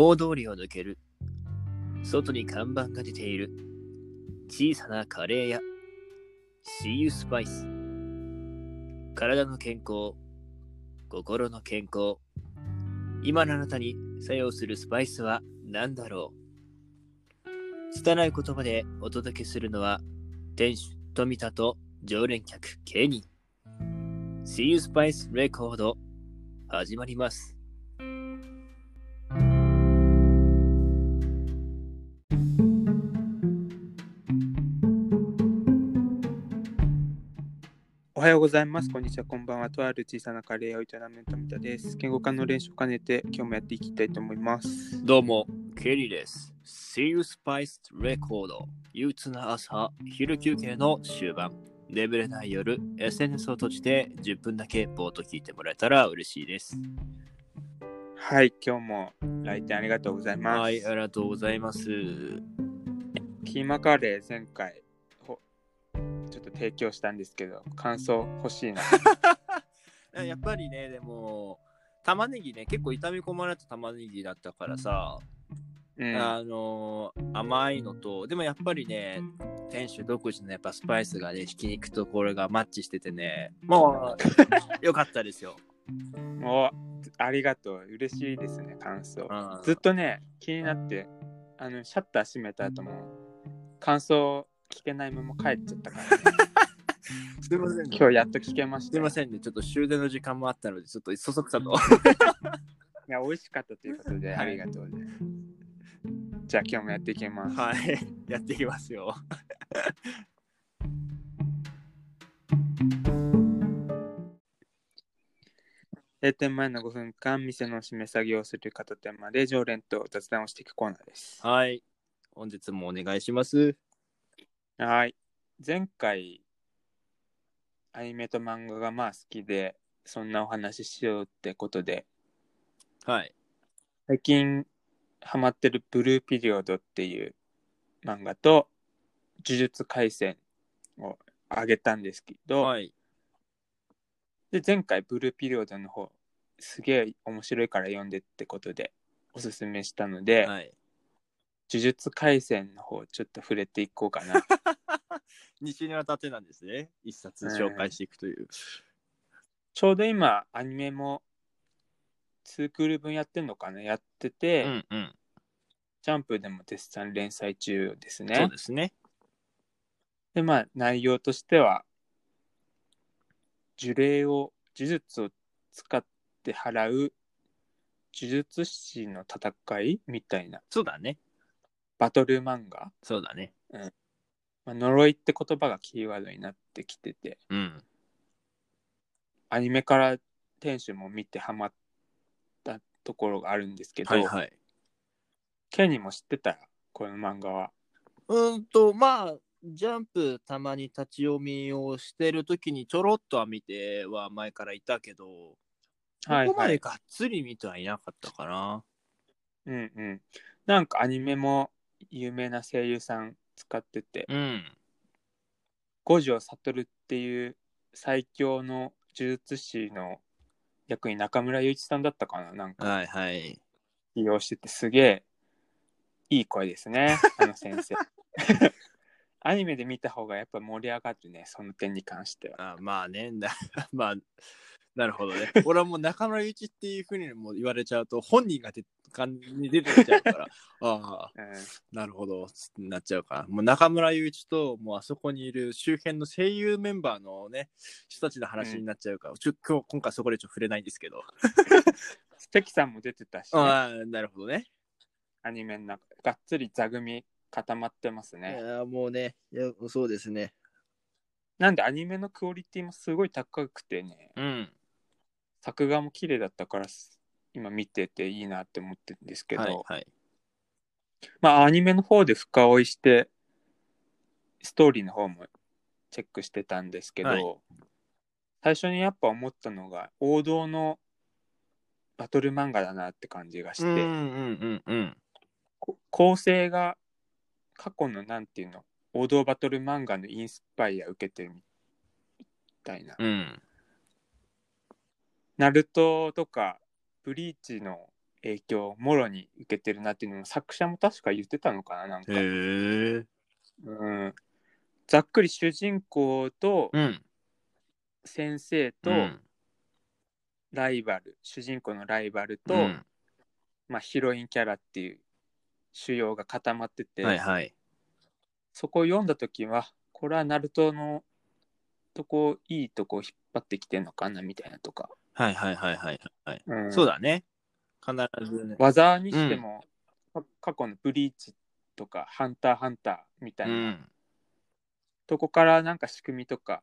大通りを抜ける。外に看板が出ている。小さなカレー屋。See you Spice。体の健康。心の健康。今のあなたに作用するスパイスは何だろう拙い言葉でお届けするのは、店主富田と常連客ケニー。See you Spice レコード始まります。はようございます。こんにちは。こんばんは。とある小さなカレー屋を営む富田です。言語化の練習を兼ねて今日もやっていきたいと思います。どうも、ケリーです。See You Spice レコード。憂鬱な朝、昼休憩の終盤。眠れない夜、SNS を閉じて10分だけぼーっと聞いてもらえたら嬉しいです。はい、今日も来店ありがとうございます。はい、ありがとうございます。キーマカレー前回ほちょっと提供したんですけど、感想欲しいな。やっぱりね、でも、玉ねぎね、結構炒め込まれた玉ねぎだったからさ、うん、あのー甘いのと、でもやっぱりね、店主独自のやっぱスパイスがね、ひき肉とこれがマッチしててね、もう、よかったですよ。おありがとう。嬉しいですね、感想。うんずっとね、気になって、あのシャッター閉めた後も、感想聞けないまま帰っちゃったから、ね、すいません、今日やっと聞けましたよ。すいませんね、ちょっと終電の時間もあったので、ちょっとそそくさと。いや、美味しかったということで、はいありがとうね。じゃあ今日もやっていきます。はい、やっていきますよ。閉店前の5分間、店の締め作業をする片手間で常連と雑談をしていくコーナーです。はい、本日もお願いします。はい。前回、アニメと漫画がまあ好きで、そんなお話ししようってことで、はい、最近ハマってるブルーピリオドっていう漫画と、呪術廻戦をあげたんですけど、はい、で、前回ブルーピリオドの方、すげえ面白いから読んでってことでおすすめしたので、はい。呪術廻戦の方ちょっと触れていこうかな。2週にわたってなんですね。一冊紹介していくという。ちょうど今、アニメも2クール分やってんのかな？やってて、うんうん。ジャンプでも絶賛連載中ですね。そうですね。で、まあ、内容としては、呪霊を、呪術を使って払う呪術師の戦いみたいなそうだね。バトル漫画？そうだね。まあ、呪いって言葉がキーワードになってきてて、うん。アニメから店主も見てハマったところがあるんですけど、はいはい。ケニーも知ってた？ら、この漫画は。うーんと、まあ、ジャンプたまに立ち読みをしてるときにちょろっとは見ては前からいたけど、はいここまはい。でがっつり見てはいなかったかな。うんうん。なんかアニメも有名な声優さん使ってて、うん。五条悟っていう最強の呪術師の役に中村雄一さんだったかななんかはいはい。起用しててすげえいい声ですね、あの先生。アニメで見た方がやっぱ盛り上がるね、その点に関しては。あまあね、な まあ、なるほどね。俺はもう中村祐一っていうふうにも言われちゃうと、本人が出感に出てきちゃうから、ああ、うん、なるほど、なっちゃうから。もう中村祐一と、もうあそこにいる周辺の声優メンバーのね、人たちの話になっちゃうから、ちょ今日今回そこでちょっと触れないんですけど。関さんも出てたし、ね、ああ、なるほどね。アニメの中がっつり座組固まってますいね。やもうねいや、そうですね。なんでアニメのクオリティもすごい高くてね、うん。作画も綺麗だったから今見てていいなって思ってるんですけど、はいはい。まあアニメの方で深追いしてストーリーの方もチェックしてたんですけど、はい最初にやっぱ思ったのが王道のバトル漫画だなって感じがして、うんうんうんうん。こ構成が過去のなんていうの王道バトル漫画のインスパイア受けてるみたいな、うん。ナルトとかブリーチの影響をもろに受けてるなっていうのも作者も確か言ってたのかななんか、へえ。うん、ざっくり主人公とうん。先生とうんライバル、主人公のライバルと、うんまあ、ヒロインキャラっていう主要が固まってて、はいはい。そこを読んだ時はこれはナルトのとこいいとこ引っ張ってきてんのかなみたいなとか、はいはいはいはいはい。うんそうだね。必ずね。技にしても、か過去のブリーチとかハンターハンターみたう。いなんとこからなんか仕組みとか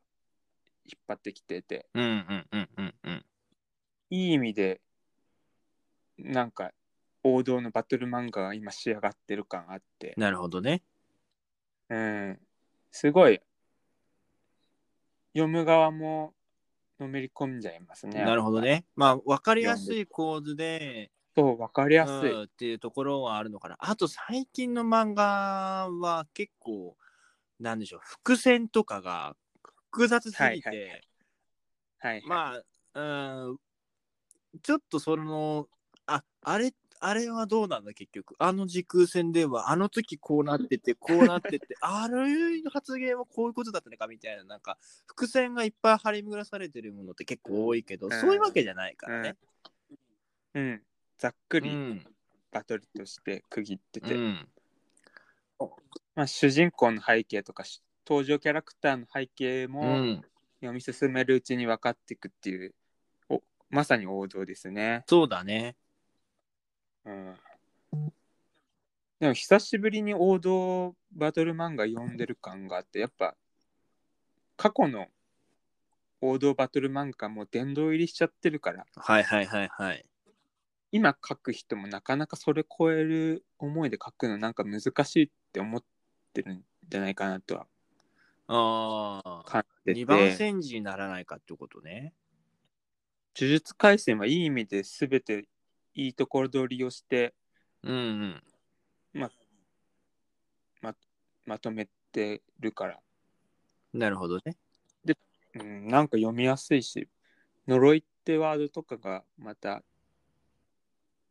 引っ張ってきててうんうんうんうんうん。いい意味でなんか王道のバトル漫画が今仕上がってる感あって、なるほどね。うん、すごい読む側ものめり込んじゃいますね。なるほどね。まあ、わかりやすい構図で、そう、わかりやすい。うんっていうところはあるのかな。あと、最近の漫画は結構、なんでしょう、伏線とかが複雑すぎて、はいはいはい。まあ、うん、ちょっとその、あ、あれ、あれはどうなんだ結局。あの時空戦では、あの時こうなってて、こうなってて、あれ発言はこういうことだったのかみたいな、なんか、伏線がいっぱい張り巡らされてるものって結構多いけど、うんそういうわけじゃないからね。うん。ざっくりうん。バトルとして区切ってて、うん。まあ、主人公の背景とかし登場キャラクターの背景うもん。読み進めるうちに分かっていくっていう、おまさに王道ですね。そうだね。うん。でも久しぶりに王道バトル漫画読んでる感があって、やっぱ過去の王道バトル漫画も殿堂入りしちゃってるから、はいはいはいはい。今書く人もなかなかそれ超える思いで書くのなんか難しいって思ってるんじゃないかなとはああ。感じてて二番煎じにならないかってことね。呪術廻戦はいい意味で全ていいところ取りをしてうんうん。まとめてるから、なるほどね。うん、なんか読みやすいし呪いってワードとかがまた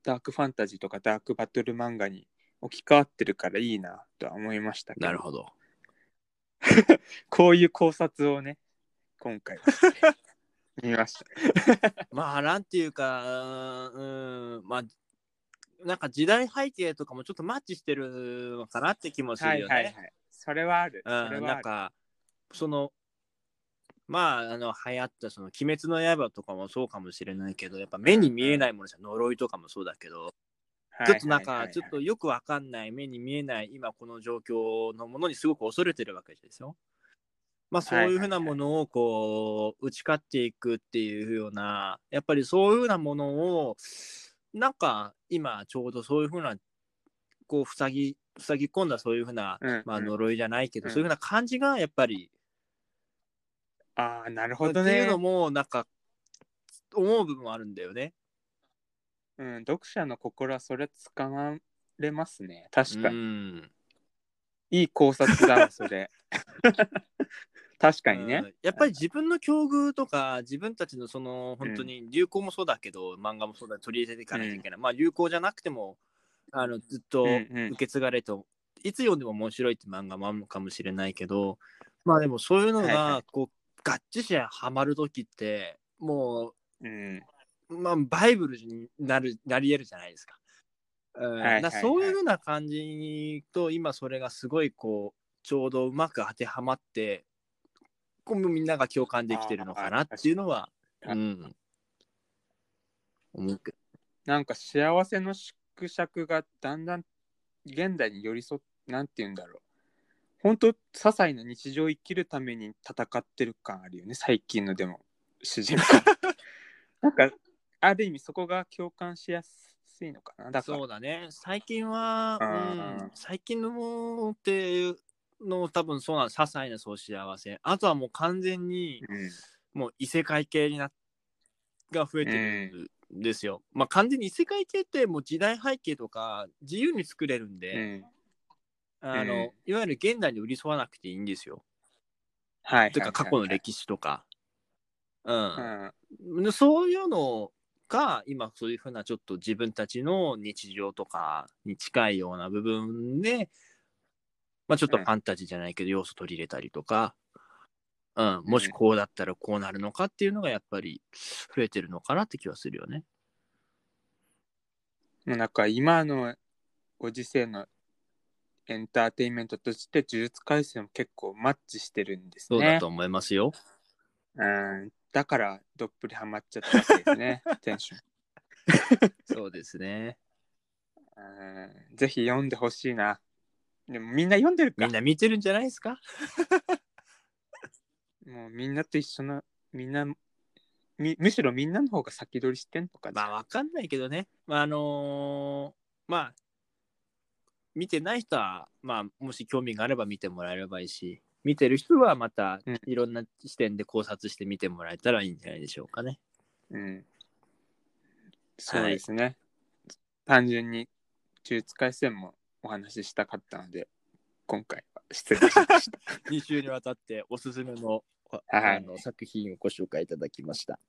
ダークファンタジーとかダークバトル漫画に置き換わってるからいいなとは思いましたけどなるほど。こういう考察をね今回は 見ました。まあ、なんていうか、うん、まあ、なんか時代背景とかもちょっとマッチしてるのかなって気もするよね。はいはいはい。それはある。うん、なんか、その、まあ、あの、流行った、その、鬼滅の刃とかもそうかもしれないけど、やっぱ目に見えないものじゃ、呪いとかもそうだけど、ちょっとなんか、ちょっとよくわかんない、目に見えない、今この状況のものにすごく恐れてるわけですよ。まあ、そういうふうなものを、こう、打ち勝っていくっていうような、やっぱりそういうふうなものを、なんか、今、ちょうどそういうふうな、こう、塞ぎ、塞ぎ込んだそういうふうな、うんまあ、うん。呪いじゃないけど、うん。そういうふうな感じが、やっぱり、ああなるほってどねいうのも、なんか、思う部分はあるんだよね。うん、読者の心はそれ使われますね。確かに、うん。いい考察だわそれ 確かにね、うん。やっぱり自分の境遇とか自分たちのその本当に流行もそうだけど、漫画もそうだ取り入れていかなきゃいけない、まあ流行じゃなくてもあのずっとうんうん。受け継がれと、いつ読んでも面白いって漫画もあるのかもしれないけどまあでもそういうのはいはがこうガッチシハマる時ってもうん。う、まあ、バイブルになるなり得るじゃないですか。うん。はいはいそういうふうな感じと今それがすごいこうちょうどうまく当てはまってこうみんなが共感できてるのかなっていうのは、うん、思うけど。なんか幸せの縮尺がだんだん現代に寄り添っなんて言うんだろう。本当些細な日常を生きるために戦ってる感あるよね最近のでも主人公。なんかある意味そこが共感しやすいのかな。だから。そうだね。最近は、ううんん、最近のものっていうの多分そうなの些細なそう幸せあとはもう完全にうんもう異世界系になが増えてるんですよ。まあ完全に異世界系ってもう時代背景とか自由に作れるんうで、んあのうんいわゆる現代に寄り添わなくていいんですよ。はいというか過去の歴史とか。う。うんそういうのか、今そういうふうなちょっと自分たちの日常とかに近いような部分で、まあ、ちょっとファンタジーじゃないけど要素取り入れたりとか、うん、もしこうだったらこうなるのかっていうのがやっぱり増えてるのかなって気はするよね。もうなんか今のご時世のエンターテインメントとして呪術廻戦も結構マッチしてるんですね。そうだと思いますよ。うん、だからどっぷりハマっちゃったわけですね、テンション。そうですね。うんぜひ読んでほしいな。でもみんな読んでるかみんな見てるんじゃないですか？もうみんなと一緒の、みんな、みむしろみんなの方が先取りしてんのかまあわかんないけどね。まああのーまあ見てない人は、まあもし興味があれば見てもらえればいいし、見てる人はまたうんいろんな視点で考察して見てもらえたらいいんじゃないでしょうかね。うん。そうですね。単純に、呪術廻戦もお話ししたかったので、今回は失礼しました。2週にわたっておすすめの,、はいあの作品をご紹介いただきました。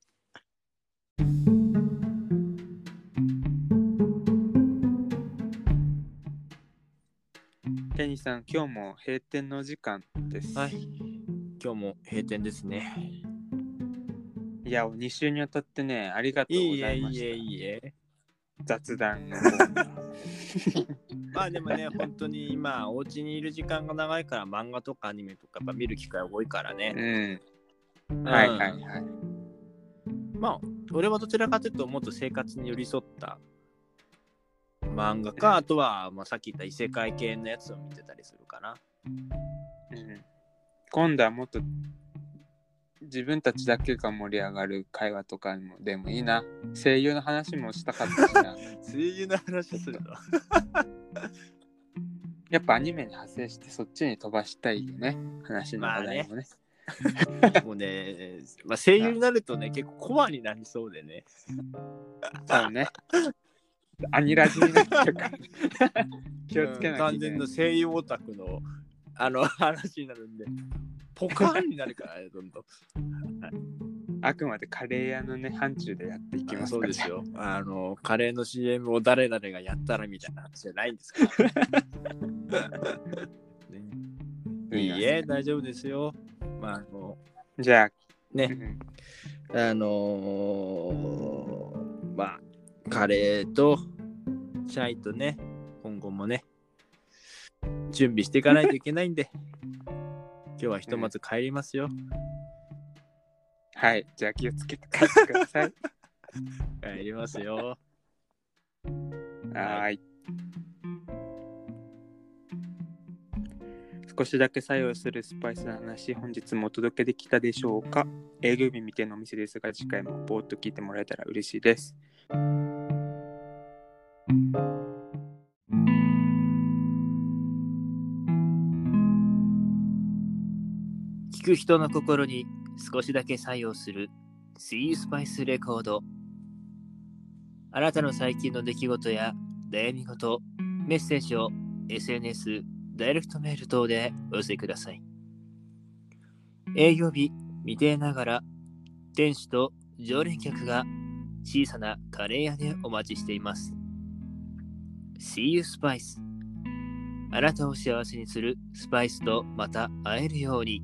ケニーさん、今日も閉店の時間です。はい。今日も閉店ですね。いや、2週にわたってね、ありがとういいえ、ございました。いいえ、いいえ。雑談のコーナーまあでもね、本当に今、お家にいる時間が長いから、漫画とかアニメとかやっぱ見る機会多いからね。うん。はいはいはい。まあ、俺はどちらかというと、もっと生活に寄り添った漫画か、あとは、まあ、さっき言った異世界系のやつを見てたりするかな。うん、今度はもっと自分たちだけが盛り上がる会話とかもでもいいな。声優の話もしたかったしな。声優の話するの？やっぱアニメに派生してそっちに飛ばしたいよね。話の話題もね。もうね、まあ、声優になるとね、結構コアになりそうでね。そうね。アニラジになっちゃうから。気をつけうんなきゃ完全の。声優オタクのあの話になるんで、ポカーンになるからね、どんどん。あくまでカレー屋のね、範疇でやっていきますからそうですよ。あの、カレーの CM を誰々がやったらみたいな話じゃないんですから。ねいいえ、大丈夫ですよ。まあ、あの、じゃあ、うね、んあのーまあ、カレーとチャイとね、今後もね、準備していかないといけないんで、今日はひとまず帰りますよ。はい。じゃあ気をつけて帰ってください。帰りますよ。はーい。少しだけ作用するスパイスの話、本日もお届けできたでしょうか？営業日未定のお店ですが、次回もぼーっと聞いてもらえたら嬉しいです。聞く人の心に少しだけ作用する See You Spice レコード。あなたの最近の出来事や悩み事メッセージを SNS ダイレクトメール等でお寄せください。営業日未定ながら店主と常連客が小さなカレー屋でお待ちしています。See You Spice あなたを幸せにするスパイスとまた会えるように。